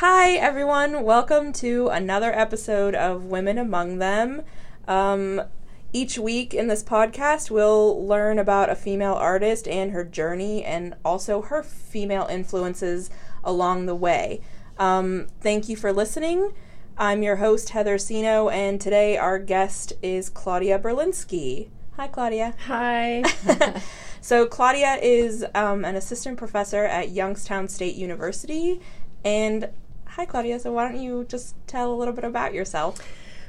Hi, everyone. Welcome to another episode of Women Among Them. Um, each week in this podcast, we'll learn about a female artist and her journey and also her female influences along the way. Um, thank you for listening. I'm your host, Heather Sino, and today our guest is Claudia Berlinski. Hi, Claudia. Hi. so, Claudia is um, an assistant professor at Youngstown State University. And hi, Claudia. So, why don't you just tell a little bit about yourself?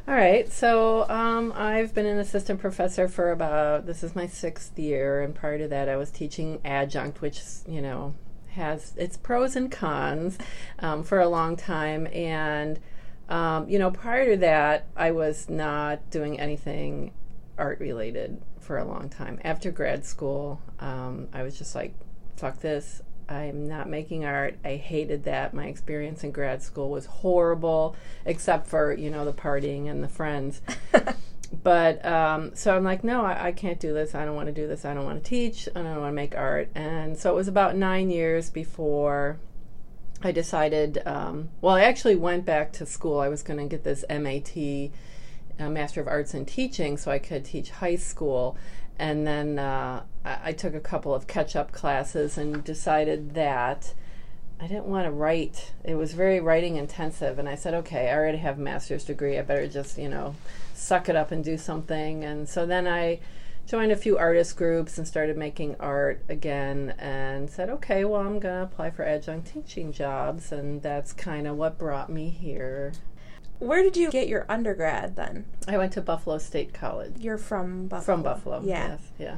All right. So, um, I've been an assistant professor for about, this is my sixth year. And prior to that, I was teaching adjunct, which, you know, has its pros and cons um, for a long time. And, um, you know, prior to that, I was not doing anything art related for a long time. After grad school, um, I was just like, fuck this. I'm not making art. I hated that. My experience in grad school was horrible, except for, you know, the partying and the friends. but um, so I'm like, no, I, I, can't do this. I don't want to do this. I don't want to teach. I don't want to make art. And so it was about nine years before I decided. Um, well, I actually went back to school. I was going to get this MAT a Master of Arts in Teaching so I could teach high school. And then uh, I, I, took a couple of catch up classes and decided that I didn't want to write. It was very writing intensive. And I said, okay, I already have a master's degree. I better just, you know, suck it up and do something. And so then I joined a few artist groups and started making art again and said, okay, well, I'm going to apply for adjunct teaching jobs. And that's kind of what brought me here. Where did you get your undergrad then? I went to Buffalo State College. You're from Buffalo. From Buffalo. Yeah. Yes, yeah.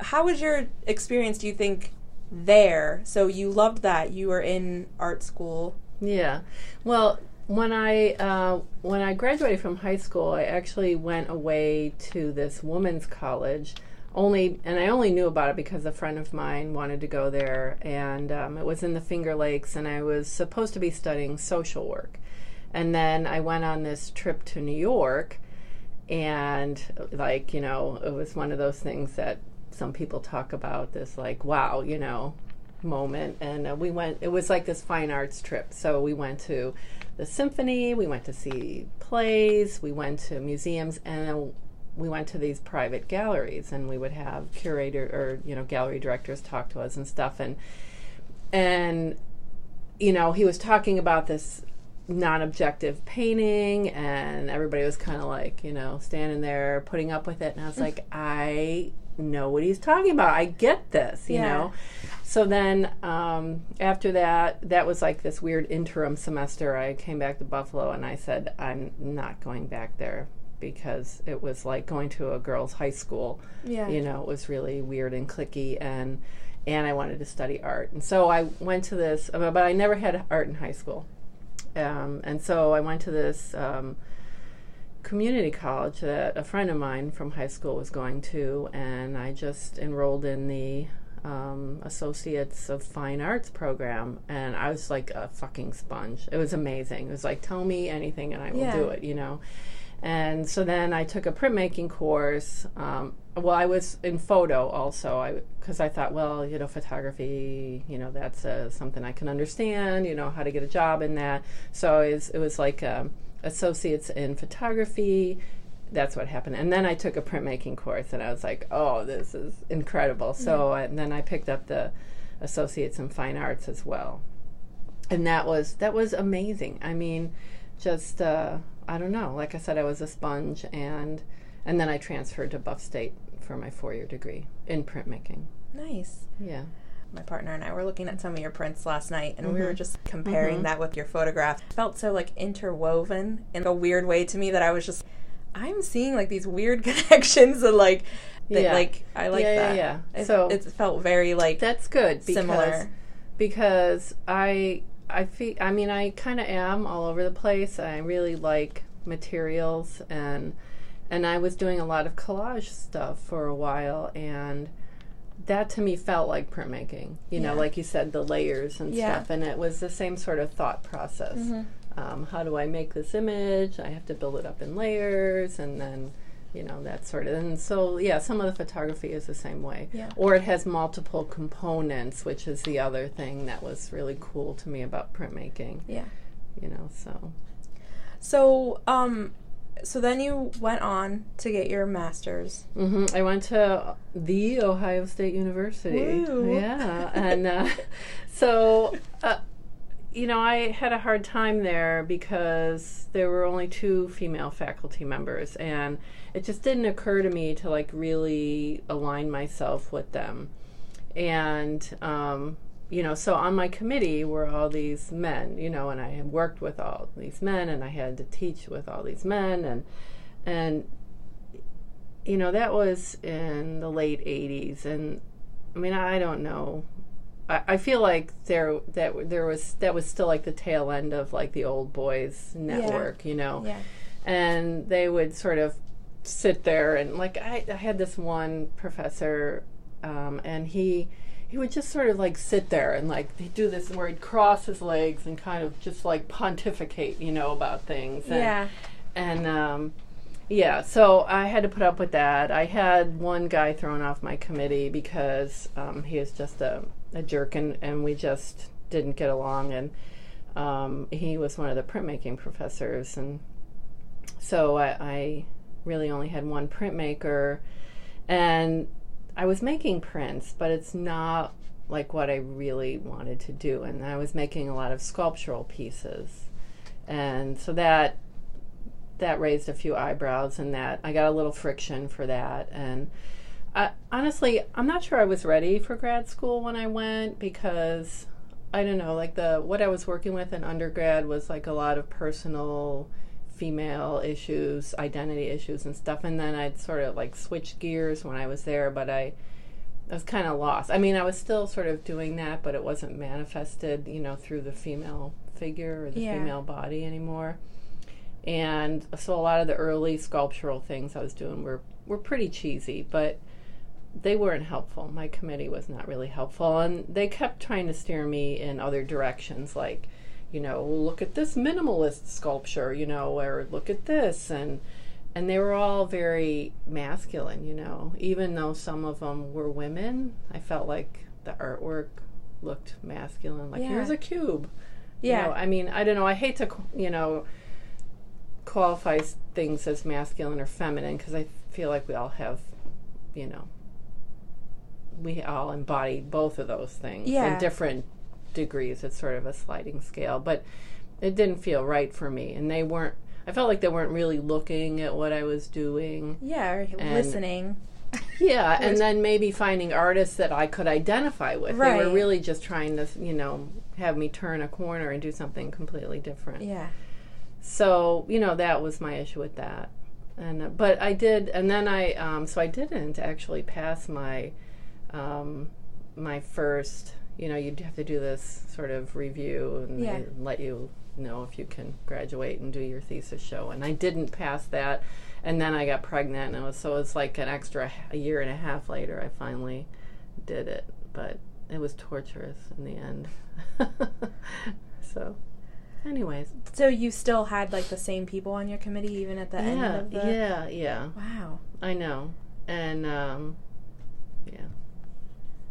How was your experience, do you think, there? So you loved that. You were in art school. Yeah. Well, when I uh, when I graduated from high school, I actually went away to this women's college. Only and I only knew about it because a friend of mine wanted to go there, and um, it was in the Finger Lakes, and I was supposed to be studying social work. And then I went on this trip to New York, and like, you know, it was one of those things that some people talk about this, like, wow, you know, moment. And uh, we went, it was like this fine arts trip. So we went to the symphony, we went to see plays, we went to museums, and we went to these private galleries and we would have curator or you know gallery directors talk to us and stuff and and you know he was talking about this non-objective painting and everybody was kind of like you know standing there putting up with it and i was like i know what he's talking about. I get this you yeah. know so then um, after that that was like this weird interim semester. I came back to buffalo and i said i'm not going back there because it was like going to a girls high school. Yeah. You know it was really weird and cliquey and and i wanted to study art. And so i went to this but i never had art in high school um, and so I went to this um, community college that a friend of mine from high school was going to, and I just enrolled in the um, Associates of Fine Arts program, and I was like a fucking sponge. It was amazing. It was like, tell me anything and I will yeah. do it, you know. And so then I took a printmaking course. Um, well, I was in photo also, because I, I, thought, well, you know, photography, you know, that's uh, something I can understand. You know how to get a job in that. So it was, it was like um, associates in photography. That's what happened. And then I took a printmaking course, and I was like, oh, this is incredible. So and then I picked up the associates in fine arts as well, and that was that was amazing. I mean, just. Uh, I don't know. Like I said, I was a sponge, and and then I transferred to Buff State for my four year degree in printmaking. Nice. Yeah. My partner and I were looking at some of your prints last night, and mm-hmm. we were mm-hmm. just comparing mm-hmm. that with your photograph. It felt so like interwoven in a weird way to me that I was just, I'm seeing like these weird connections and like, that, yeah. like I like yeah, that. Yeah, yeah. It, so it felt very like that's good because, similar because I I feel I mean I kind of am all over the place. I really like materials and and I was doing a lot of collage stuff for a while and that to me felt like printmaking. You yeah. know, like you said, the layers and yeah. stuff, and it was the same sort of thought process. Mm-hmm. Um, how do I make this image? I have to build it up in layers, and then you know that sort of and so yeah some of the photography is the same way yeah. or it has multiple components which is the other thing that was really cool to me about printmaking yeah you know. So So, um, so then you went on to get your master's. hmm I went to the Ohio State University. Woo. Yeah, and uh, so uh, you know, I had a hard time there because there were only two female faculty members, and it just didn't occur to me to like really align myself with them. And um, you know, so on my committee were all these men, you know, and I had worked with all these men, and I had to teach with all these men, and and you know that was in the late 80s and i mean i don't know. I, I feel like there that there was that was still like the tail end of like the old boys network you know? Yeah. and they would sort of sit there and like i, I had this one professor um, and he he would just sort of like sit there and like he'd do this where he'd cross his legs and kind of just like pontificate you know about things and, Yeah. and um, yeah, so I had to put up with that. I had one guy thrown off my committee because um, he was just a, a jerk and, and we just didn't get along. And um, he was one of the printmaking professors. And so I, I really only had one printmaker. And I was making prints, but it's not like what I really wanted to do. And I was making a lot of sculptural pieces. And so that that raised a few eyebrows and that I got a little friction for that and I, honestly I'm not sure I was ready for grad school when I went because I don't know like the what I was working with in undergrad was like a lot of personal female issues identity issues and stuff and then I'd sort of like switch gears when I was there but I I was kind of lost. I mean, I was still sort of doing that, but it wasn't manifested, you know, through the female figure or the Yeah. female body anymore and so a lot of the early sculptural things I was doing were were pretty cheesy, but they weren't helpful. My committee was not really helpful, and they kept trying to steer me in other directions, like, you know, look at this minimalist sculpture, you know, or look at this, and and they were all very masculine, you know. Even though some of them were women, I felt like the artwork looked masculine. Like Yeah. here's a cube. You Yeah. know, I mean, I don't know. I hate to, you know, qualify things as masculine or feminine because I feel like we all have, you know, we all embody both of those things Yeah. in different degrees. It's sort of a sliding scale, but it didn't feel right for me, and they weren't. I felt like they weren't really looking at what I was doing. Yeah. Or And- listening. Yeah, and then maybe finding artists that I could identify with. Right. They were really just trying to, you know, have me turn a corner and do something completely different. Yeah. So you know that was my issue with that, and uh, but I did, and then I um, so I didn't actually pass my um, my first. You know, you'd have to do this sort of review and Yeah. let you know if you can graduate and do your thesis show, and I didn't pass that, and then I got pregnant, and it was so it was like an extra a year and a half later I finally did it, but it was torturous in the end. so, anyways. So you still had like the same people on your committee even at the end of the. yeah, yeah. Wow. I know, and um, yeah.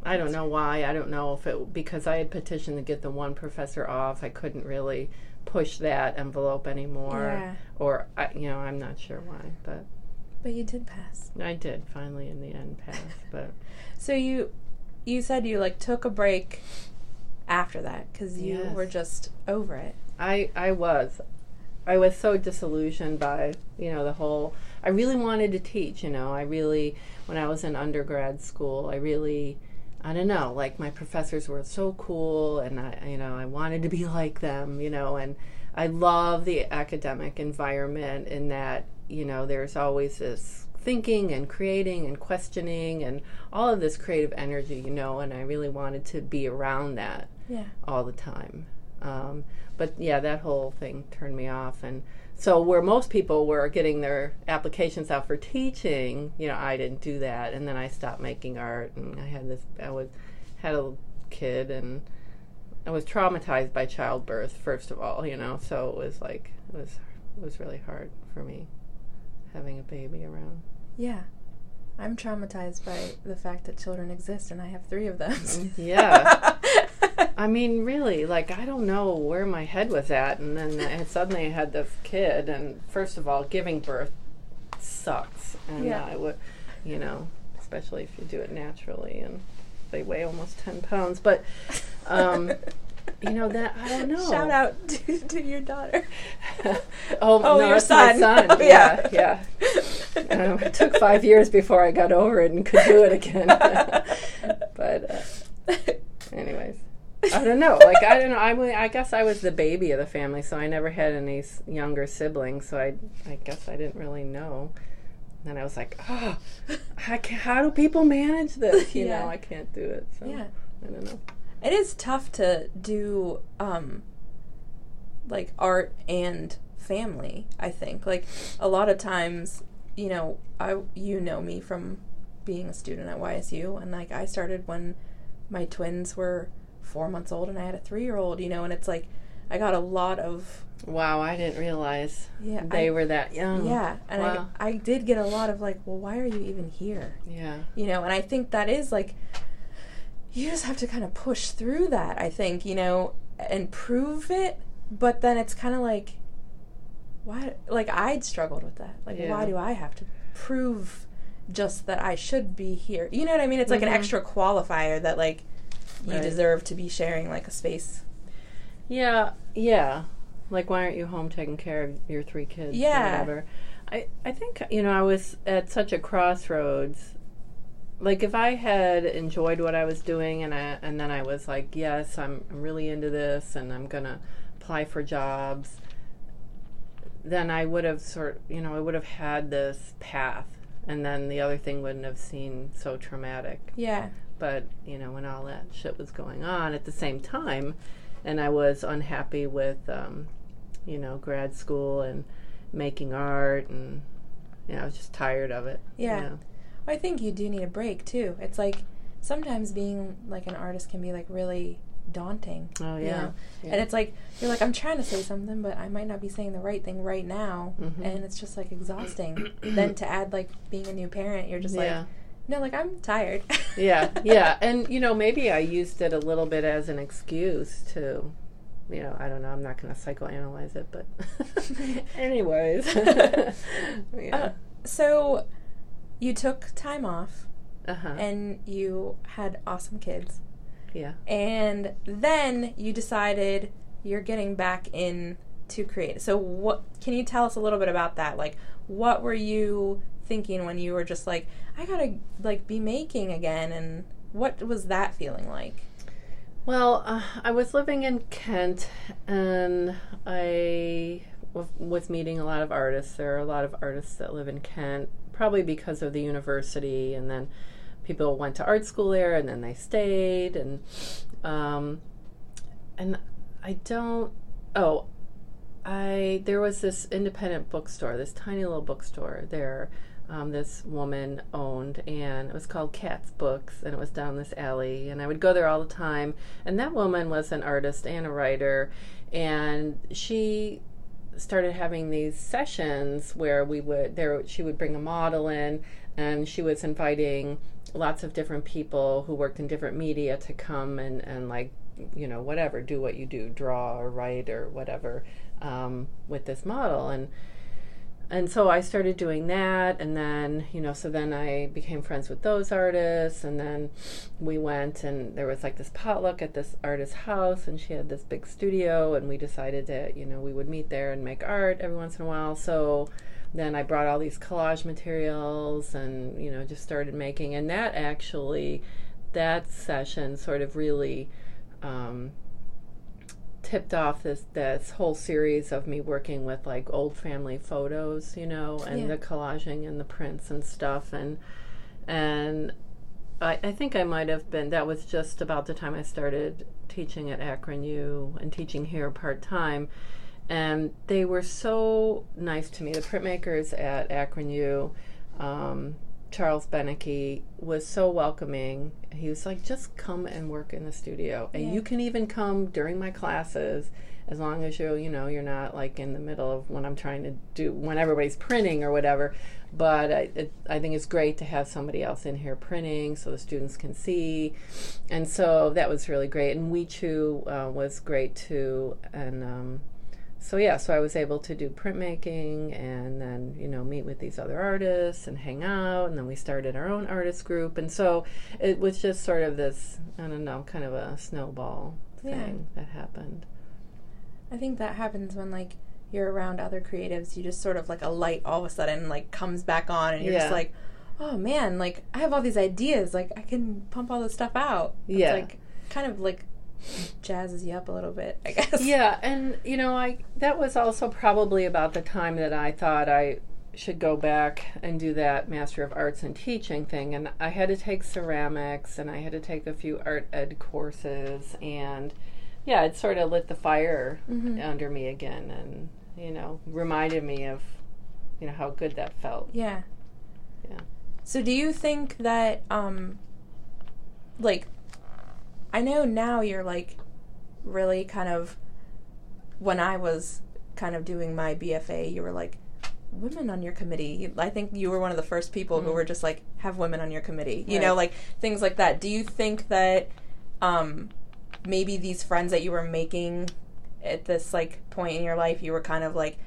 I don't know why. I don't know if it because I had petitioned to get the one professor off. I couldn't really push that envelope anymore, Yeah. or I, you know, I'm not sure why, but But you did pass. I did finally in the end pass. But So you, you said you like took a break after that because you Yes. were just over it. I I was I was so disillusioned by you know the whole. I really wanted to teach. You know, I really when I was in undergrad school, I really I don't know, like my professors were so cool, and I you know I wanted to be like them. You know, and I love the academic environment in that you know there's always this thinking and creating and questioning and all of this creative energy. You know, and I really wanted to be around that Yeah. all the time. Um, but yeah, that whole thing turned me off. And so, where most people were getting their applications out for teaching, you know, I didn't do that. And then I stopped making art, and I had this. I was had a kid, and I was traumatized by childbirth. First of all, you know, so it was like it was it was really hard for me having a baby around. Yeah. I'm traumatized by the fact that children exist and I have three of them. Mm, yeah. I mean, really, like I don't know where my head was at, and then and suddenly I had this kid, and first of all, giving birth sucks, and Yeah. I would, you know, especially if you do it naturally, and they weigh almost ten pounds, but, um, you know that I don't know. Shout out to, to your daughter. oh, Oh, no, your son. my son. Oh, yeah, yeah. yeah. Um, it took five years before I got over it and could do it again. but, uh, anyways, I don't know. Like I don't know. I mean, I guess I was the baby of the family, so I never had any s- younger siblings. So I, I guess I didn't really know. And I was like, oh, I ca how do people manage this? You Yeah. know, I can't do it. So yeah. I don't know. It is tough to do um like art and family, I think. Like a lot of times, you know, I you know me from being a student at YSU and like I started when my twins were 4 months old and I had a 3-year-old, you know, and it's like I got a lot of Wow, I didn't realize yeah, they I, were that young. yeah, and Wow. I I did get a lot of like, well, why are you even here? Yeah. you know and i think that is like you just have to kind of push through that i think you know and prove it but then it's kind of like why like i'd struggled with that like Yeah. why do i have to prove just that i should be here you know what i mean it's like Mhm. an extra qualifier that like you Right. deserve to be sharing like a space Yeah, yeah. Like, why aren't you home taking care of your three kids? or Yeah. whatever. I, I think, you know, I was at such a crossroads. Like, if I had enjoyed what I was doing and, I, and then I was like, yes, I'm, I'm really into this and I'm going to apply for jobs, then I would have sort you know, I would have had this path. And then the other thing wouldn't have seemed so traumatic yeah but you know when all that shit was going on at the same time and i was unhappy with um, you know grad school and making art and you know i was just tired of it you Yeah. know. i think you do need a break too it's like sometimes being like an artist can be like really daunting oh you yeah, know? yeah. And it's like you're like I'm trying to say something, but I might not be saying the right thing right now, Mhm. and it's just like exhausting. then to add like being a new parent, you're just yeah like, no, like I'm tired. yeah yeah and you know maybe i used it a little bit as an excuse to you know i don't know i'm not going to psychoanalyze it but anyways yeah Uh, so, you took time off, uh-huh and you had awesome kids, yeah and then you decided you're getting back in to create. So, what can you tell us a little bit about that? Like, what were you thinking when you were just like, I gotta like be making again, and what was that feeling like? Well, uh, I was living in Kent, and I was meeting a lot of artists. There are a lot of artists that live in Kent, probably because of the university, and then people went to art school there, and then they stayed, and um, and I don't. Oh, I there was this independent bookstore, this tiny little bookstore there. Um, this woman owned, and it was called Cat's Books, and it was down this alley, and I would go there all the time. And that woman was an artist and a writer, and she started having these sessions where we would there she would bring a model in, and she was inviting lots of different people who worked in different media to come and and like you know whatever do what you do draw or write or whatever um, with this model and and so I started doing that, and then you know, so then I became friends with those artists, and then we went and there was like this potluck at this artist's house, and she had this big studio, and we decided that you know we would meet there and make art every once in a while. So then I brought all these collage materials, and you know, just started making, and that actually, that session sort of really. Um, tipped off this this whole series of me working with like old family photos, you know, and Yeah. the collaging and the prints and stuff and and I, I think I might have been that was just about the time I started teaching at Akron U and teaching here part time. And they were so nice to me. The printmakers at Akron U, um, Charles Beneke was so welcoming. He was like, just come and work in the studio. And Yeah. you can even come during my classes as long as you you know you're not like in the middle of when I'm trying to do when everybody's printing or whatever. But I, it, I think it's great to have somebody else in here printing so the students can see, and so that was really great. And WeChew uh, was great too, and um, so yeah, so I was able to do printmaking and then you know meet with these other artists and hang out, and then we started our own artist group, and so it was just sort of this I don't know, kind of a snowball thing Yeah. that happened. I think that happens when like you're around other creatives. You just sort of like a light all of a sudden like comes back on, and you're just like, oh man, like I have all these ideas. Like I can pump all this stuff out. It's Yeah. like kind of like jazzes you up a little bit, I guess. Yeah, and you know, I that was also probably about the time that I thought I should go back and do that Master of Arts and Teaching thing. And I had to take ceramics, and I had to take a few art ed courses, and yeah, it sort of lit the fire Mhm. under me again, and you know, reminded me of you know how good that felt. Yeah. Yeah. So do you think that um like I know now you're like really kind of when I was kind of doing my BFA, you were like women on your committee. I think you were one of the first people who Mm. were just like have women on your committee. You Right. know, like things like that. Do you think that um maybe these friends that you were making at this like point in your life you were kind of like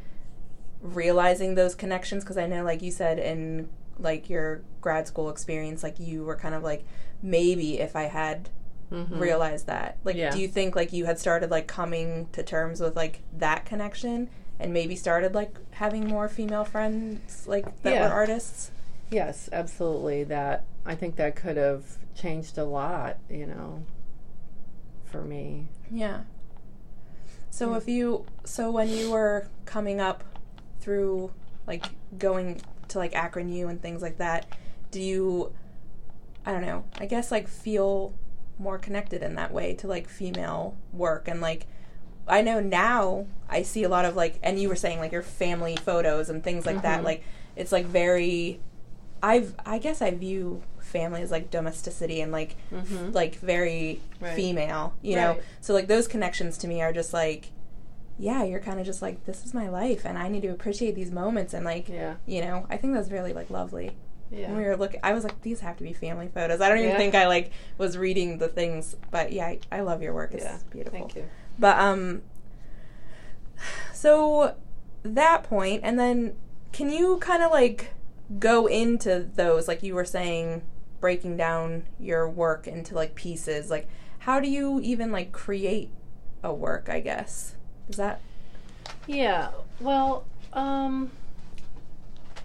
realizing those connections because I know like you said in like your grad school experience like you were kind of like maybe if I had Mhm. realized that like Yeah. do you think like you had started like coming to terms with like that connection and maybe started like having more female friends like that Yeah. were artists Yes, absolutely. That I think that could have changed a lot. You know, for me. yeah so Yeah. if you so when you were coming up through like going to like Akron U and things like that do you I don't know I guess like feel more connected in that way to like female work and like I know now I see a lot of like and you were saying like your family photos and things like that Mhm. like it's like very I've I guess I view family as like domesticity and like Mhm. like very Right. female, you know. So like those connections to me are just like yeah, you're kind of just like this is my life and I need to appreciate these moments and like Yeah. you know, I think that's really like lovely. Yeah. When we were looking I was like these have to be family photos. I don't even Yeah. think I like was reading the things, but yeah, I, I love your work. It's yeah. beautiful. Thank you. But um so that point and then can you kind of like go into those like you were saying breaking down your work into like pieces like how do you even like create a work i guess is that Yeah. Well, um,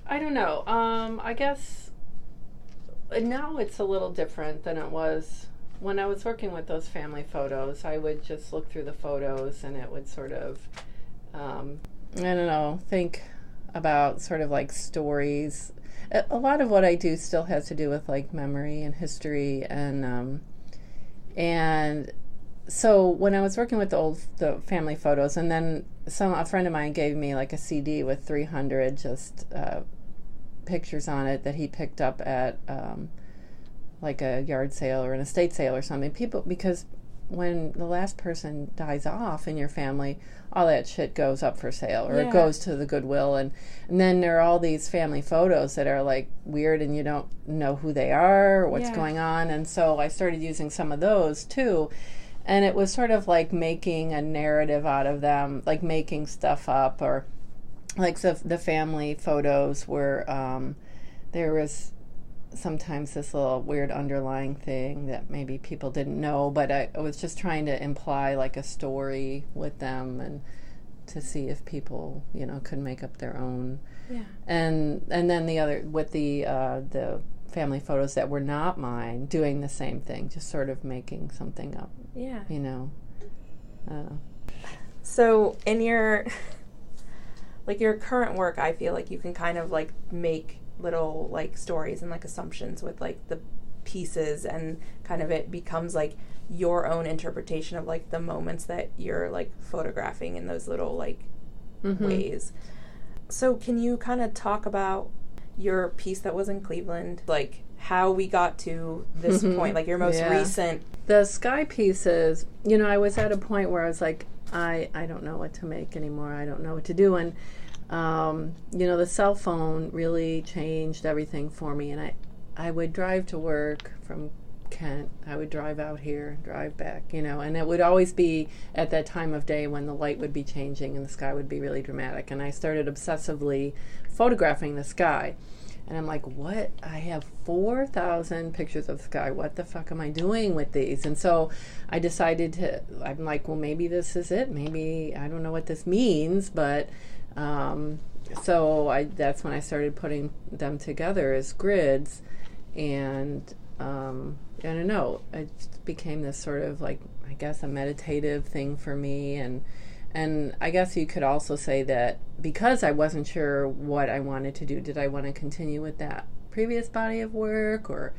I don't know. Um, I guess uh, now it's a little different than it was when I was working with those family photos. I would just look through the photos and it would sort of, um, I don't know, think about sort of like stories. A, a lot of what I do still has to do with like memory and history and, um, and so when I was working with the old the family photos, and then some a friend of mine gave me like a CD with 300 just uh, pictures on it that he picked up at um, like a yard sale or an estate sale or something. People because when the last person dies off in your family, all that shit goes up for sale or Yeah. it goes to the Goodwill, and and then there are all these family photos that are like weird and you don't know who they are or what's Yeah. going on, and so I started using some of those too and it was sort of like making a narrative out of them like making stuff up or like the, the family photos were um, there was sometimes this little weird underlying thing that maybe people didn't know but I, I was just trying to imply like a story with them and to see if people you know could make up their own. Yeah. And and then the other with the uh, the family photos that were not mine doing the same thing just sort of making something up yeah. you know? Uh, so in your like your current work i feel like you can kind of like make little like stories and like assumptions with like the pieces and kind of it becomes like your own interpretation of like the moments that you're like photographing in those little like mhm. ways so can you kind of talk about your piece that was in cleveland like how we got to this Mhm. point like your most Yeah. recent the sky pieces you know i was at a point where i was like I I don't know what to make anymore. I don't know what to do, and um, you know, the cell phone really changed everything for me. And I I would drive to work from Kent. I would drive out here, drive back, you know, and it would always be at that time of day when the light would be changing and the sky would be really dramatic. And I started obsessively photographing the sky. And I'm like, what? I have 4,000 pictures of the sky. What the fuck am I doing with these? And so I decided to, I'm like, well, maybe this is it. Maybe, I don't know what this means, but um, so I, that's when I started putting them together as grids. And um, I don't know, it became this sort of like, I guess, a meditative thing for me. And and I guess you could also say that because I wasn't sure what I wanted to do, did I want to continue with that previous body of work or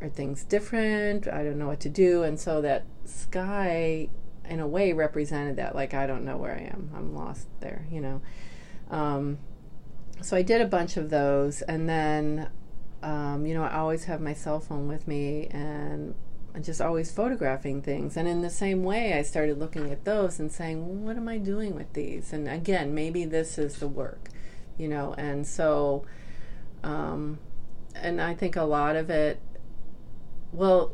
are things different? I don't know what to do. And so that sky, in a way, represented that. Like, I don't know where I am. I'm lost there, you know. Um, so I did a bunch of those. And then, um, you know, I always have my cell phone with me and just always photographing things. And in the same way, I started looking at those and saying, well, what am I doing with these? And again, maybe this is the work, you know. And so, um, and I think a lot of it, well,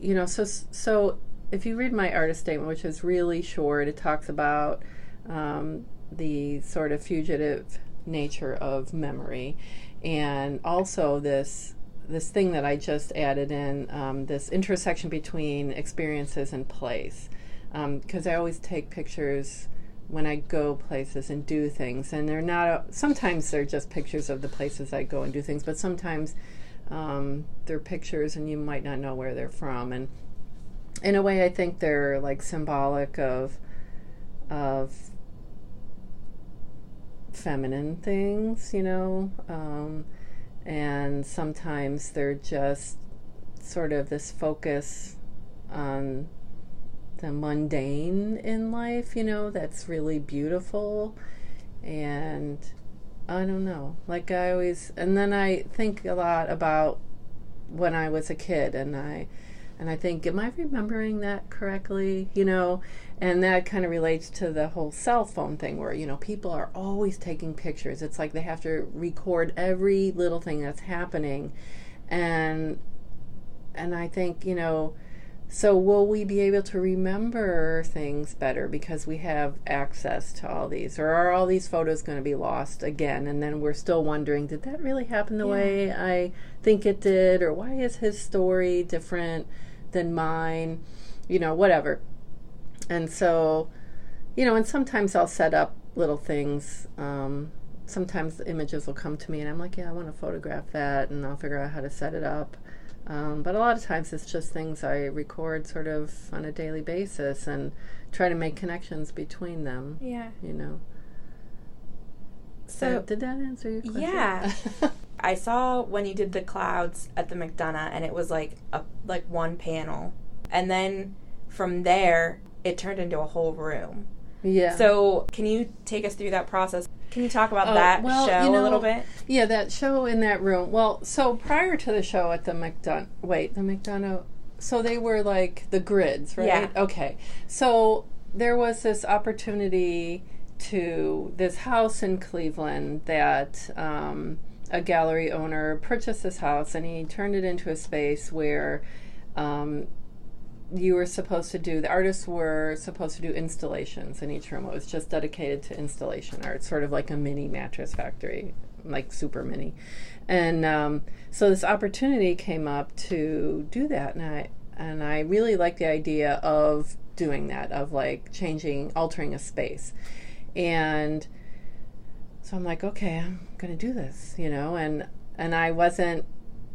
you know, so so if you read my artist statement, which is really short, it talks about um, the sort of fugitive nature of memory, and also this this thing that I just added in um, this intersection between experiences and place. Because um, I always take pictures when I go places and do things, and they're not. A, sometimes they're just pictures of the places I go and do things, but sometimes um, they're pictures, and you might not know where they're from. And in a way, I think they're like symbolic of of feminine things, you know. And sometimes they're just sort of this focus on the mundane in life, you know, that's really beautiful. And I don't know, like I always, and then I think a lot about when I was a kid and I and I think, am I remembering that correctly? You know, and that kind of relates to the whole cell phone thing where, you know, people are always taking pictures. It's like they have to record every little thing that's happening. And and I think, you know, so will we be able to remember things better because we have access to all these? Or are all these photos going to be lost again? And then we're still wondering, did that really happen the yeah. way I think it did? Or why is his story different? Than mine, you know, whatever. And so, you know, and sometimes I'll set up little things. Um, sometimes the images will come to me and I'm like, yeah, I want to photograph that, and I'll figure out how to set it up. Um, but a lot of times it's just things I record sort of on a daily basis and try to make connections between them. Yeah. You know. So, so did that answer your question? Yeah. I saw when you did the clouds at the McDonough, and it was like a like one panel, and then from there it turned into a whole room. Yeah. So can you take us through that process? Can you talk about oh, that well, show you know, a little bit? Yeah, that show in that room. Well, so prior to the show at the McDonough, wait, the McDonough. So they were like the grids, right? Yeah. Okay. So there was this opportunity to this house in Cleveland that. Um, a gallery owner purchased this house and he turned it into a space where um, you were supposed to do the artists were supposed to do installations in each room. It was just dedicated to installation art sort of like a mini mattress factory like super mini. And um, so this opportunity came up to do that and i and i really like the idea of doing that of like changing altering a space. And so I'm like, okay, I'm going to do this, you know, and and I wasn't.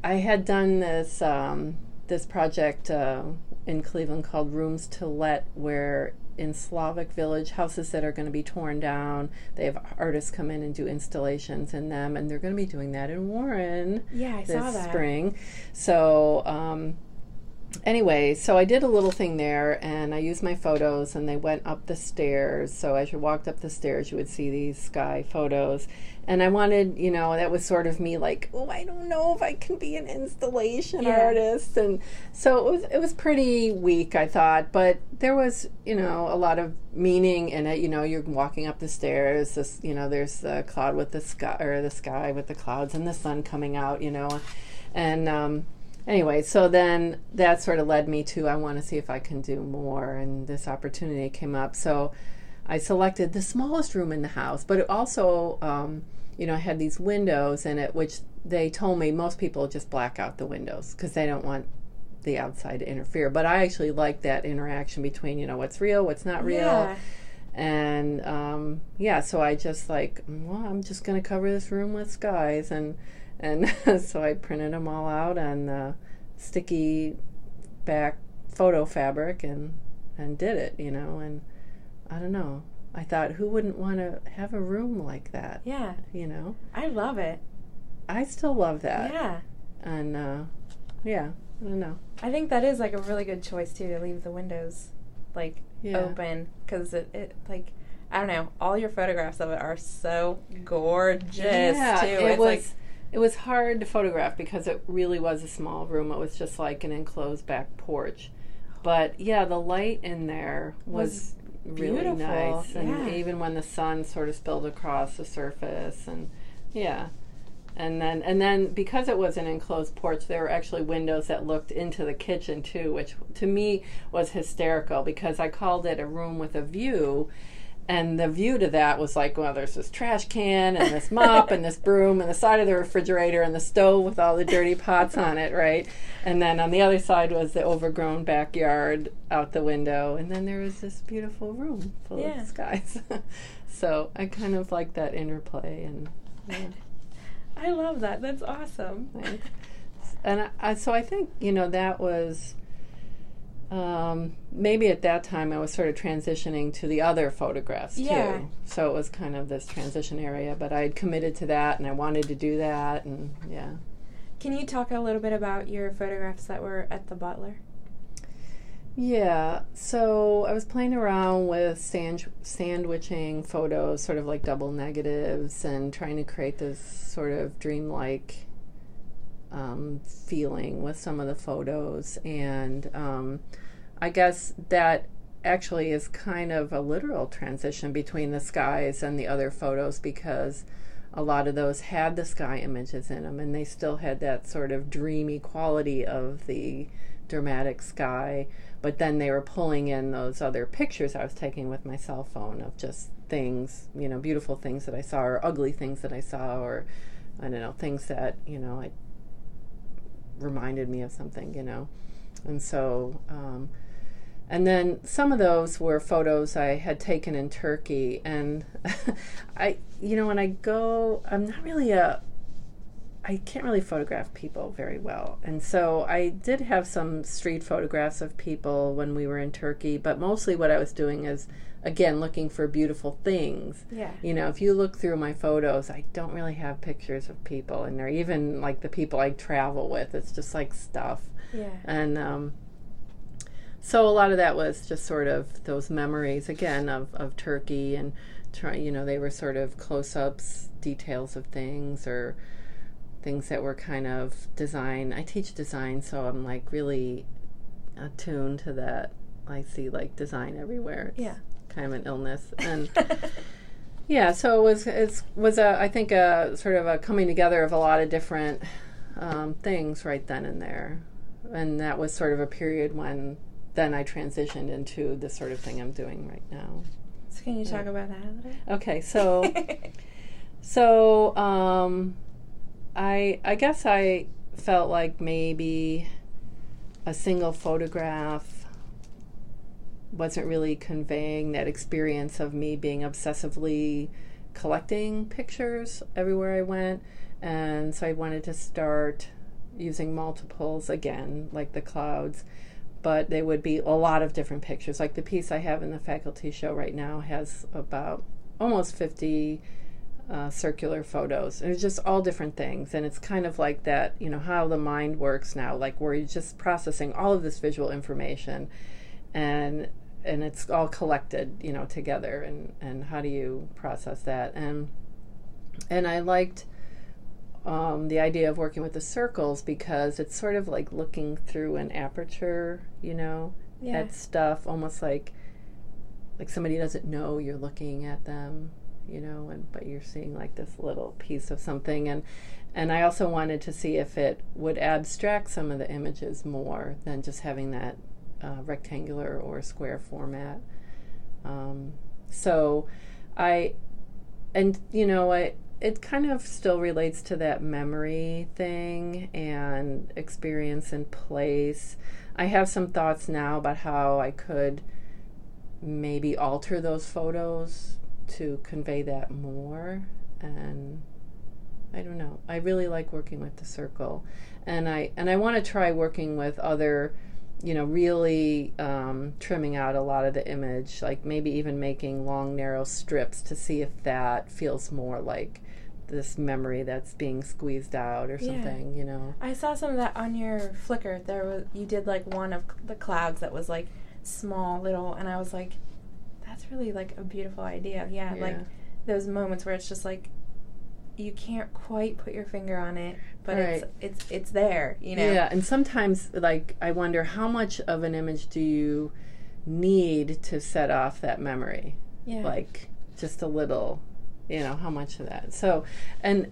I had done this um, this project uh, in Cleveland called Rooms to Let, where in Slavic Village, houses that are going to be torn down, they have artists come in and do installations in them, and they're going to be doing that in Warren. Yeah, I this saw that spring. So. Um, anyway, so I did a little thing there and I used my photos and they went up the stairs. So as you walked up the stairs, you would see these sky photos. And I wanted, you know, that was sort of me like, oh, I don't know if I can be an installation Yeah. artist. And so it was it was pretty weak, I thought, but there was, you know, a lot of meaning in it. You know, you're walking up the stairs, this, you know, there's the cloud with the sky or the sky with the clouds and the sun coming out, you know. And um anyway, so then that sort of led me to I want to see if I can do more, and this opportunity came up. So I selected the smallest room in the house, but it also, um, you know, had these windows in it, which they told me most people just black out the windows because they don't want the outside to interfere. But I actually like that interaction between, you know, what's real, what's not real Yeah. and um, yeah, so I just like, well, I'm just gonna cover this room with skies, and and so I printed them all out on uh, sticky back photo fabric and and did it, you know, and I don't know. I thought, who wouldn't want to have a room like that, Yeah. you know? I love it. I still love that, Yeah. and uh, yeah, I don't know. I think that is like a really good choice too to leave the windows like Yeah. open because it, it like I don't know all your photographs of it are so gorgeous yeah, too. It it's was like it was hard to photograph because it really was a small room. It was just like an enclosed back porch. But yeah, the light in there was, really beautiful, nice, and yeah. even when the sun sort of spilled across the surface, and yeah. And then, and then, because it was an enclosed porch, there were actually windows that looked into the kitchen too, which to me was hysterical because I called it a room with a view, and the view to that was like, well, there's this trash can and this mop and this broom and the side of the refrigerator and the stove with all the dirty pots on it, right? And then on the other side was the overgrown backyard out the window, and then there was this beautiful room full Yeah. of skies. so I kind of like that interplay, and yeah, I love that. That's awesome. thanks. and I, I, so I think you know that was. Um, maybe at that time I was sort of transitioning to the other photographs Yeah. too. So it was kind of this transition area, but I had committed to that and I wanted to do that and yeah. Can you talk a little bit about your photographs that were at the Butler? Yeah, so I was playing around with sand- sandwiching photos, sort of like double negatives, and trying to create this sort of dreamlike um, feeling with some of the photos. And um, I guess that actually is kind of a literal transition between the skies and the other photos because a lot of those had the sky images in them and they still had that sort of dreamy quality of the dramatic sky but then they were pulling in those other pictures I was taking with my cell phone of just things, you know, beautiful things that I saw or ugly things that I saw or I don't know, things that, you know, I reminded me of something, you know. And so um, and then some of those were photos I had taken in Turkey and I you know when I go I'm not really a I can't really photograph people very well. And so I did have some street photographs of people when we were in Turkey, but mostly what I was doing is again looking for beautiful things. Yeah. You know, if you look through my photos, I don't really have pictures of people and they're even like the people I travel with. It's just like stuff. Yeah. And um so a lot of that was just sort of those memories again of, of Turkey and try you know, they were sort of close ups, details of things or things that were kind of design. I teach design, so I'm like really attuned to that. I see like design everywhere. It's Yeah. Kind and illness. And yeah, so it was it was a I think a sort of a coming together of a lot of different um, things right then and there, and that was sort of a period when then I transitioned into the sort of thing I'm doing right now. So can you talk about that a little bit? Okay, so so um, I I guess I felt like maybe a single photograph wasn't really conveying that experience of me being obsessively collecting pictures everywhere I went. And so I wanted to start using multiples again, like the clouds, but they would be a lot of different pictures. Like the piece I have in the faculty show right now has about almost 50 uh, circular photos. And it's just all different things. And it's kind of like that, you know, how the mind works now, like where you're just processing all of this visual information and and it's all collected, you know, together and, and how do you process that? And and I liked um, the idea of working with the circles because it's sort of like looking through an aperture, you know, Yeah. at stuff, almost like like somebody doesn't know you're looking at them, you know, and but you're seeing like this little piece of something and and I also wanted to see if it would abstract some of the images more than just having that uh, rectangular or square format. Um, so I and you know I it kind of still relates to that memory thing and experience and place. I have some thoughts now about how I could maybe alter those photos to convey that more and I don't know. I really like working with the circle and I and I want to try working with other you know really um, trimming out a lot of the image like maybe even making long narrow strips to see if that feels more like this memory that's being squeezed out or Yeah. something you know I saw some of that on your Flickr. There was you did like one of the clouds that was like small little, and I was like, that's really like a beautiful idea. Yeah, like those moments where it's just like you can't quite put your finger on it, but it's it's it's there. You know. Yeah, and sometimes like I wonder how much of an image do you need to set off that memory? Yeah. Like just a little, you know, how much of that. So, and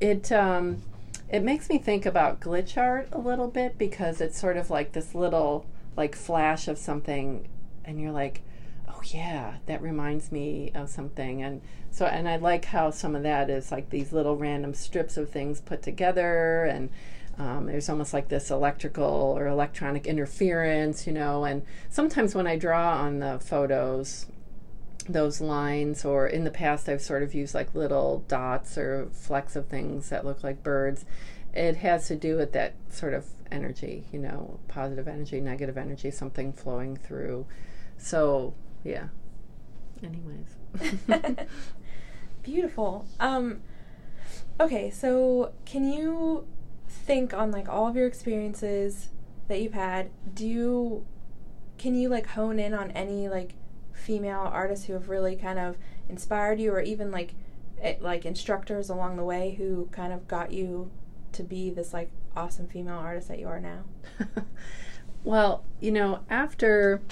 it um it makes me think about glitch art a little bit because it's sort of like this little like flash of something and you're like oh yeah that reminds me of something. And so and i like how some of that is like these little random strips of things put together and um, there's almost like this electrical or electronic interference you know? And sometimes when i draw on the photos those lines or in the past i've sort of used like little dots or flecks of things that look like birds. It has to do with that sort of energy you know positive energy negative energy something flowing through. So yeah anyways Beautiful. Um okay, so can you think on like all of your experiences that you've had, do you can you like hone in on any like female artists who have really kind of inspired you or even like eh, like instructors along the way who kind of got you to be this like awesome female artist that you are now? well you know after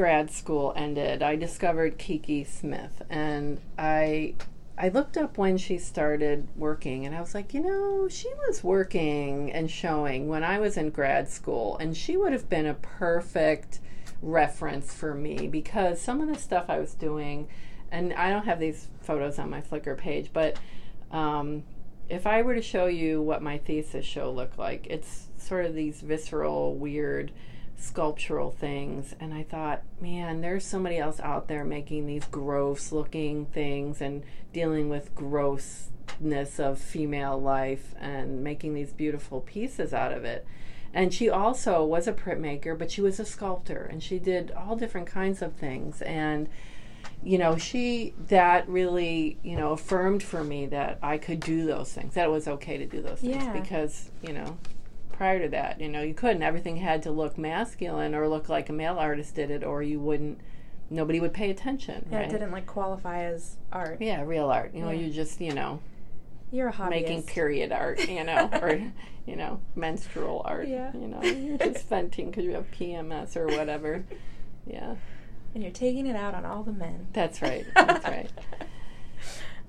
grad school ended i discovered kiki smith and i I looked up when she started working and I was like, you know, she was working and showing when I was in grad school, and she would have been a perfect reference for me because some of the stuff I was doing, and I don't have these photos on my Flickr page, but um, if I were to show you what my thesis show looked like, it's sort of these visceral, weird sculptural things and I thought, man, there's somebody else out there making these gross looking things and dealing with grossness of female life and making these beautiful pieces out of it. And she also was a printmaker, but she was a sculptor and she did all different kinds of things and you know, she that really, you know, affirmed for me that I could do those things. That it was okay to do those things Yeah. because, you know, prior to that, you know, you couldn't. Everything had to look masculine or look like a male artist did it, or you wouldn't. Nobody would pay attention. Yeah, right? it didn't like qualify as art. Yeah, real art. You know, Yeah. you just you know You're a hobbyist. making period art. You know, or you know menstrual art. Yeah. You know, you're just venting because you have PMS or whatever. Yeah, and you're taking it out on all the men. that's right. That's right.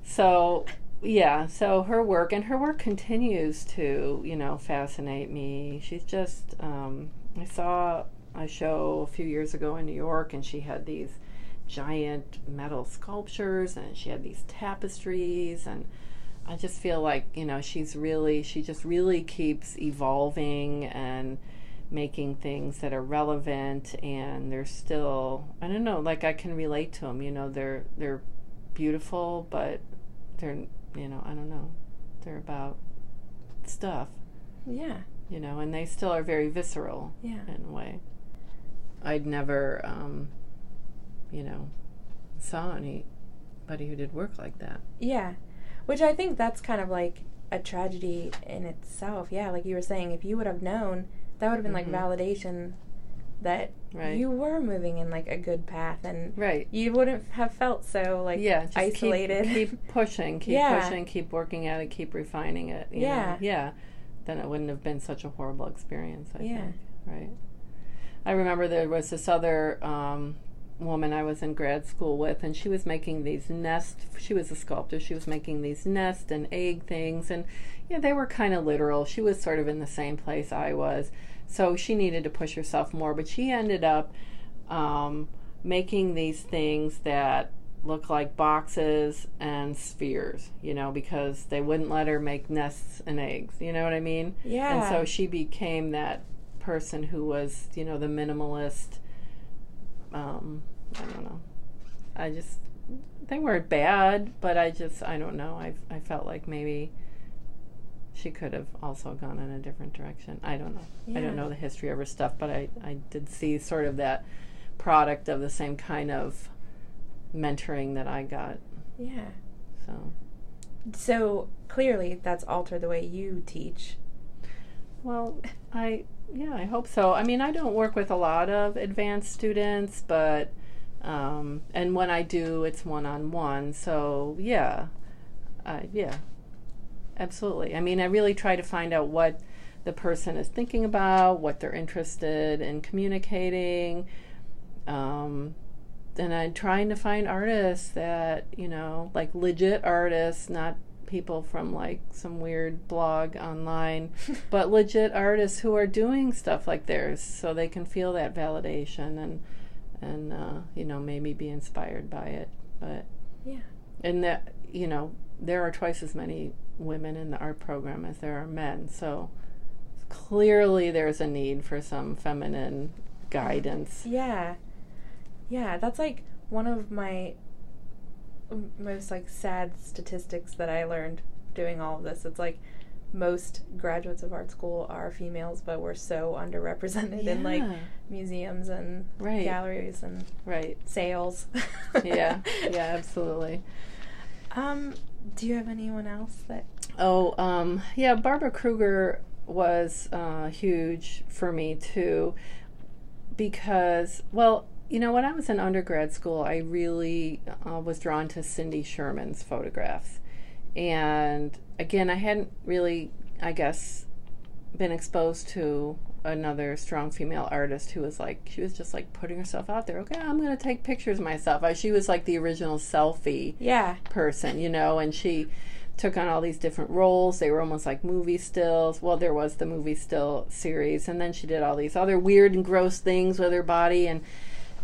So yeah, so her work and her work continues to you know fascinate me. She's just um, I saw a show a few years ago in New York, and she had these giant metal sculptures, and she had these tapestries, and I just feel like you know she's really she just really keeps evolving and making things that are relevant and they're still I don't know like I can relate to them you know they're they're beautiful but they're you know I don't know they're about stuff Yeah. you know and they still are very visceral Yeah. in a way I'd never um you know saw any anybody who did work like that. Yeah. Which I think that's kind of like a tragedy in itself. Yeah, like you were saying, if you would have known, that would have been Mhm. like validation that Right. you were moving in like a good path and Right. you wouldn't have felt so like yeah, just keep- isolated. Keep, pushing, keep Yeah. pushing, keep working at it, keep refining it. you Yeah. know? yeah. Then it wouldn't have been such a horrible experience. I Yeah. think. Right. I remember there was this other um, woman I was in grad school with, and she was making these nest. She was a sculptor. She was making these nest and egg things, and yeah, they were kind of literal. She was sort of in the same place I was, so she needed to push herself more. But she ended up um, making these things that look like boxes and spheres, you know, because they wouldn't let her make nests and eggs. You know what I mean? yeah. And so she became that person who was, you know, the minimalist. Um, I don't know. I just they weren't bad, but I just I don't know. I I felt like maybe she could have also gone in a different direction. I don't know. I don't know the history of her stuff, but I I did see sort of that product of the same kind of mentoring that I got. yeah. So So clearly that's altered the way you teach. Well, I yeah, I hope so. I mean, I don't work with a lot of advanced students, but um, and when I do, it's one on one. So yeah, uh, yeah, absolutely. I mean, I really try to find out what the person is thinking about, what they're interested in communicating. Um, and I'm trying to find artists that you know, like legit artists, not people from like some weird blog online, but legit artists who are doing stuff like theirs, so they can feel that validation and and uh, you know maybe be inspired by it. But Yeah. and that you know there are twice as many women in the art program as there are men, so clearly there's a need for some feminine guidance. Yeah. Yeah, that's like one of my most like sad statistics that I learned doing all of this. It's like most graduates of art school are females, but we're so underrepresented in like museums and Right. galleries and Right. sales. Yeah. Yeah. Absolutely. Um, do you have anyone else that Oh, um, yeah, Barbara Kruger was uh, huge for me too, because, well, you know, when I was in undergrad school, I really uh, was drawn to Cindy Sherman's photographs. And again, I hadn't really, I guess, been exposed to another strong female artist who was like, she was just like putting herself out there. Okay, I'm going to take pictures of myself. She was like the original selfie Yeah. person, you know, and she took on all these different roles. They were almost like movie stills. Well, there was the movie still series, and then she did all these other weird and gross things with her body, and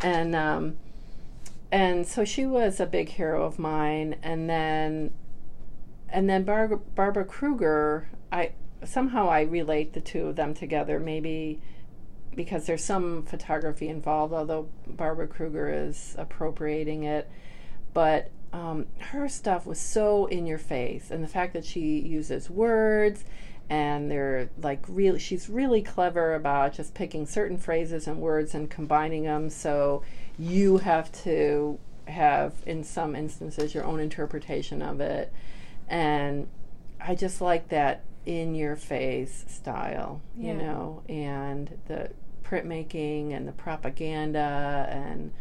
and um, and so she was a big hero of mine. And then and then Barbara, Barbara Kruger, I somehow I relate the two of them together. Maybe because there's some photography involved, although Barbara Kruger is appropriating it. But um, her stuff was so in your face, and the fact that she uses words and they're like really, she's really clever about just picking certain phrases and words and combining them. So you have to have, in some instances, your own interpretation of it. And I just like that in your face style, Yeah. you know, and the printmaking and the propaganda and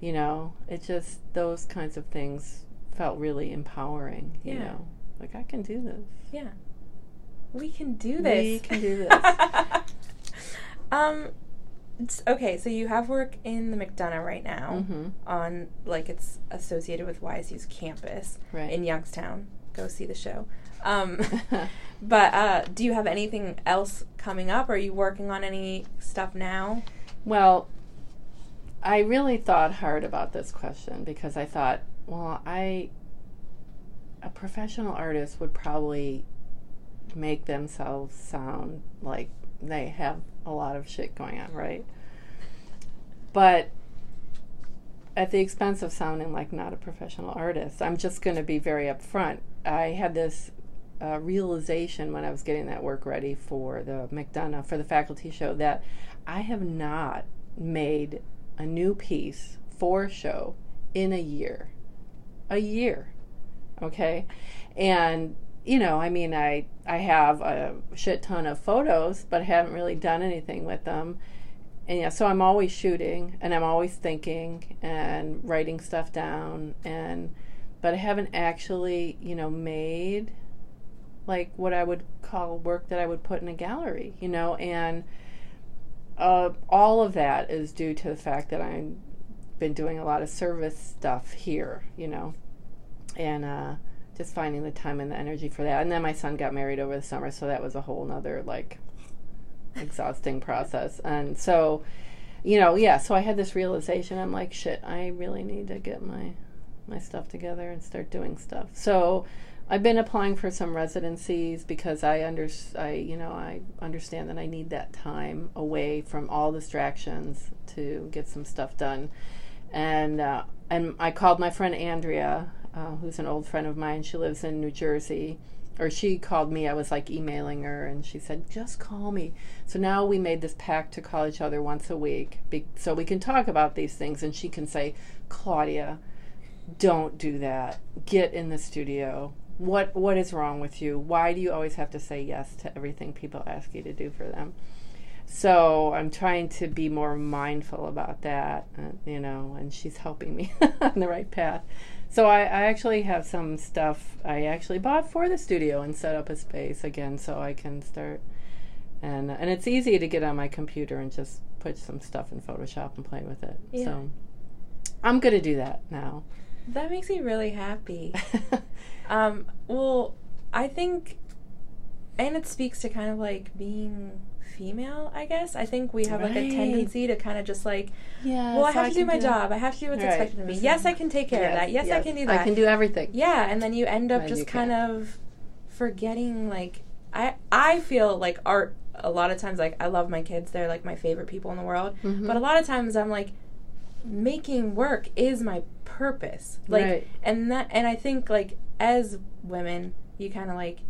you know, it just those kinds of things felt really empowering, you Yeah. know. Like I can do this. Yeah. We can do this. We can do this. um okay, so you have work in the McDonough right now Mhm. on like it's associated with YSU's campus Right. in Youngstown. Go see the show. Um but uh do you have anything else coming up? Are you working on any stuff now? Well, I really thought hard about this question because I thought, well, I a professional artist would probably make themselves sound like they have a lot of shit going on, right? But at the expense of sounding like not a professional artist, I'm just going to be very upfront. I had this uh, realization when I was getting that work ready for the McDonough for the faculty show that I have not made a new piece for a show in a year. a year. Okay? And you know, I mean, I I have a shit ton of photos, but I haven't really done anything with them. And yeah, so I'm always shooting and I'm always thinking and writing stuff down and but I haven't actually, you know, made like what I would call work that I would put in a gallery, you know, and uh, all of that is due to the fact that I've been doing a lot of service stuff here, you know, and uh, just finding the time and the energy for that. And then my son got married over the summer, so that was a whole nother like exhausting process. And so, you know, yeah, so I had this realization. I'm like, shit, I really need to get my my stuff together and start doing stuff. So I've been applying for some residencies because I under I you know I understand that I need that time away from all distractions to get some stuff done, and uh, and I called my friend Andrea, uh, who's an old friend of mine. She lives in New Jersey, or she called me. I was like emailing her, and she said just call me. So now we made this pact to call each other once a week, be- so we can talk about these things, and she can say, Claudia, don't do that. Get in the studio what what is wrong with you? Why do you always have to say yes to everything people ask you to do for them? So I'm trying to be more mindful about that, uh, you know, and she's helping me on the right path. So I, I actually have some stuff I actually bought for the studio and set up a space again so I can start. And and it's easy to get on my computer and just put some stuff in Photoshop and play with it. Yeah. So I'm gonna do that now. That makes me really happy. um, well, I think, and it speaks to kind of like being female, I guess. I think we have like a tendency to kind of just like, Yeah. well, I have to do my job. I have to do what's Right. expected of me. Yes, I can take care of that. Yes, I can do that. I can do everything. Yeah, and then you end up No, just kind can't. of forgetting like I I feel like art a lot of times like I love my kids. They're like my favorite people in the world. Mhm. But a lot of times I'm like making work is my purpose. Like Right. and that and I think like as women, you kind of like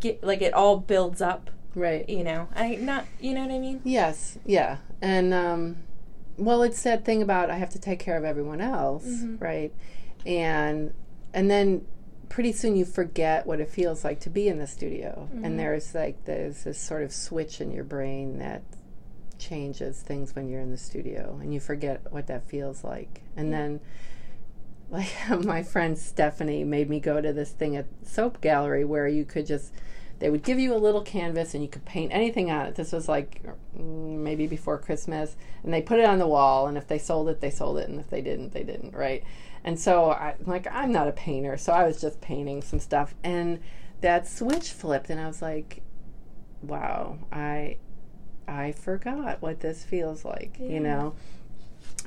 get like it all builds up, Right. you know. I not you know what I mean? Yes. Yeah. And um, well, it's that thing about I have to take care of everyone else, Mhm. right? And and then pretty soon you forget what it feels like to be in the studio, Mhm. and there's like there's this sort of switch in your brain that changes things when you're in the studio, and you forget what that feels like, and Yeah. then. Like my friend Stephanie made me go to this thing at Soap Gallery where you could just they would give you a little canvas and you could paint anything on it. This was like mm, maybe before Christmas, and they put it on the wall. And if they sold it, they sold it, and if they didn't, they didn't, right? And so I am like I'm not a painter, so I was just painting some stuff, and that switch flipped, and I was like, wow, I I forgot what this feels like, Yeah. you know.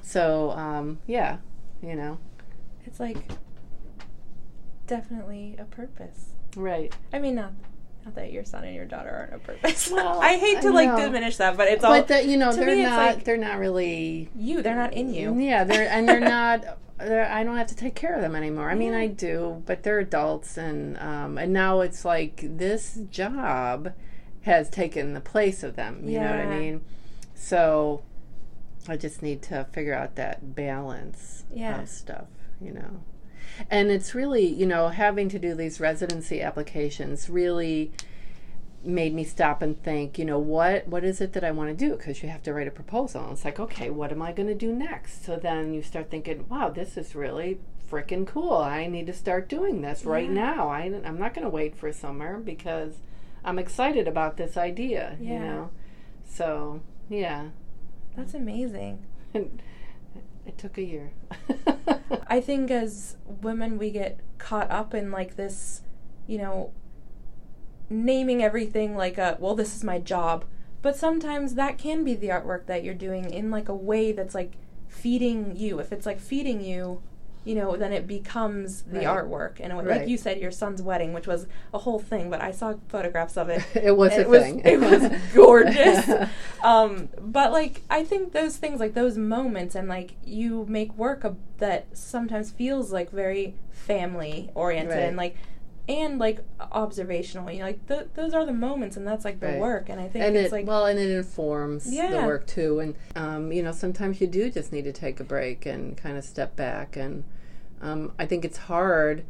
So um, yeah, you know, It's like definitely a purpose. right. I mean, not not that your son and your daughter aren't a purpose. Well, I hate to like no. diminish that, but it's all But that you know, they're me, not like- they're not really you. They're not in you. Yeah, they're and they're not. They're, I don't have to take care of them anymore. I mean, Yeah. I do, but they're adults, and um, and now it's like this job has taken the place of them. You know what I mean? So I just need to figure out that balance Yeah. of stuff. You know, and it's really you know having to do these residency applications really made me stop and think, you know, what what is it that I want to do? Because you have to write a proposal. And it's like, okay, what am I going to do next? So then you start thinking, wow, this is really freaking cool. I need to start doing this right now. I, I'm not going to wait for summer because I'm excited about this idea. You know, so yeah, That's amazing. it took a year. I think as women, we get caught up in like this, you know, naming everything like a, well, this is my job. But sometimes that can be the artwork that you're doing in like a way that's like feeding you. If it's like feeding you, you know, then it becomes the Right. artwork. And like Right. you said, your son's wedding, which was a whole thing, but I saw photographs of it. it was a it was, thing. It was gorgeous. um, but like I think those things, like those moments, and like you make work that sometimes feels like very family oriented Right. and like and like observational. You know, like th- those are the moments, and that's like the Right. work. And I think and it's it like well and it informs the work too and um, you know sometimes you do just need to take a break and kind of step back and Um, I think it's hard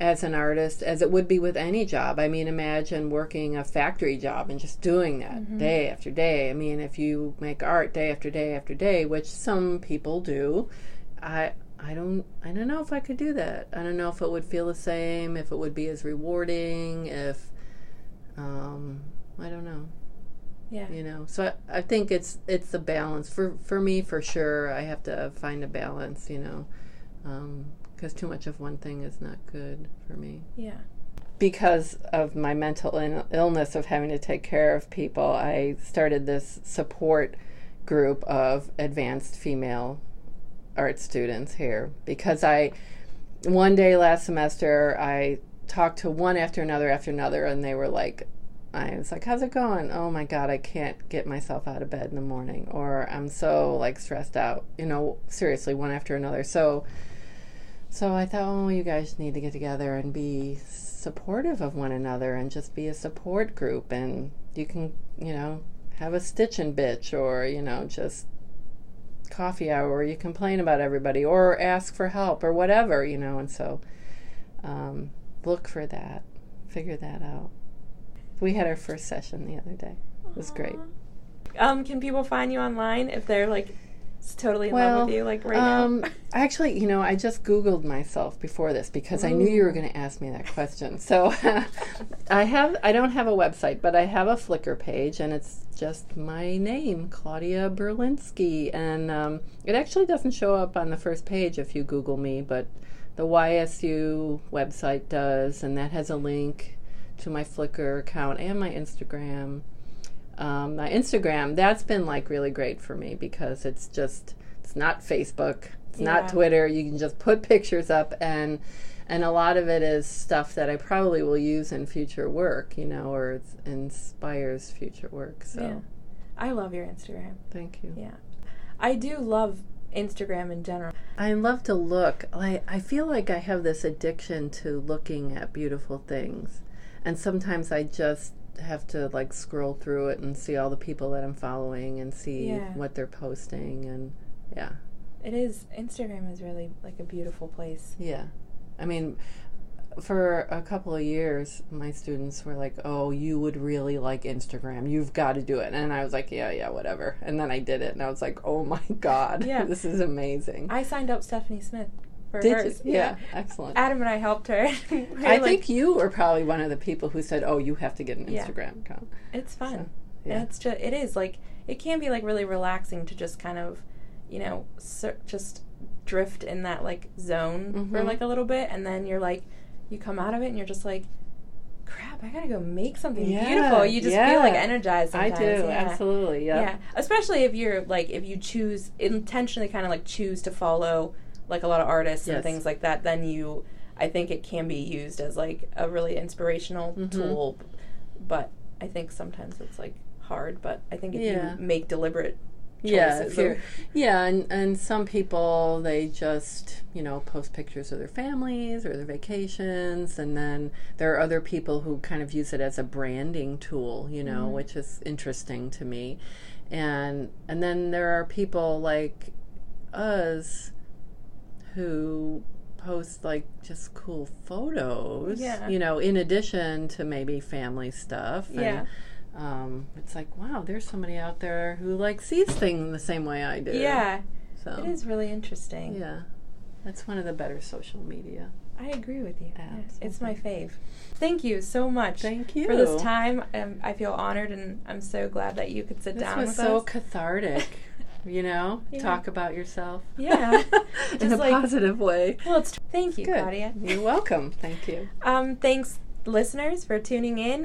as an artist as it would be with any job. I mean, imagine working a factory job and just doing that Mm-hmm. day after day. I mean, if you make art day after day after day, which some people do, I I don't I don't know if I could do that. I don't know if it would feel the same, if it would be as rewarding, if um I don't know Yeah. you know so I, I think it's it's the balance for for me for sure i have to find a balance you know Um, because too much of one thing is not good for me Yeah. because of my mental in- illness of having to take care of people i started this support group of advanced female art students here because i one day last semester i talked to one after another after another and they were like I was like, "How's it going?" "Oh my god, I can't get myself out of bed in the morning," or "I'm so like stressed out." You know, seriously, one after another. So, so I thought, "Oh, you guys need to get together and be supportive of one another and just be a support group, and you can, you know, have a stitching bitch, or you know, just coffee hour where you complain about everybody or ask for help or whatever, you know." And so, um, look for that, figure that out. We had our first session the other day. It was great. Um, can people find you online if they're like s- totally in Well, love with you, like right um, now? actually, you know, I just Googled myself before this because I knew you were going to ask me that question. So I have, I don't have a website, but I have a Flickr page, and it's just my name, Claudia Berlinski, and um, it actually doesn't show up on the first page if you Google me, but the YSU website does, and that has a link to my Flickr account and my Instagram. Um, my Instagram, that's been like really great for me because it's just it's not Facebook, it's Yeah. not Twitter. You can just put pictures up and and a lot of it is stuff that I probably will use in future work, you know, or it inspires future work. So Yeah. I love your Instagram. thank you. Yeah. I do love Instagram in general. I love to look. I, I feel like I have this addiction to looking at beautiful things. And sometimes I just have to like scroll through it and see all the people that I'm following and see Yeah. what they're posting and yeah. It is Instagram is really like a beautiful place. Yeah. I mean, for a couple of years, my students were like, "Oh, you would really like Instagram. You've got to do it." And I was like, "Yeah, yeah, whatever." And then I did it, and I was like, "Oh my god, Yeah. this is amazing." I signed up Stephanie Smith for did hers. you? Yeah, excellent. Adam and I helped her. I like, think you were probably one of the people who said, "Oh, you have to get an Yeah. Instagram account." it's fun. So, yeah. It's just it is like it can be like really relaxing to just kind of, you know, just drift in that like zone for Mhm. like a little bit, and then you're like, you come out of it and you're just like, crap, I gotta go make something Yeah, beautiful. You just feel like yeah. energized. I Sometimes. do yeah. absolutely. Yeah. Yeah, especially if you're like if you choose intentionally kind of like choose to follow like a lot of artists and things like that, then you I think it can be used as like a really inspirational Mhm. tool. But I think sometimes it's like hard, but I think if Yeah. you make deliberate Yeah, choices if yeah, and and some people they just you know post pictures of their families or their vacations, and then there are other people who kind of use it as a branding tool, you know, Mhm. which is interesting to me, and and then there are people like us who post like just cool photos, Yeah. you know, in addition to maybe family stuff, and, Yeah. um, it's like wow, there's somebody out there who like sees things the same way I do. Yeah. so It is really interesting. Yeah, that's one of the better social media. I agree with you. It's my fave. Thank you so much Thank you for this time. Um, I feel honored and I'm so glad that you could sit down. This down was with so us. cathartic. You know, Yeah. talk about yourself. Yeah. in a like- positive way. well, it's thank you, Good. Claudia. You're welcome. Thank you. Um, thanks, listeners, for tuning in.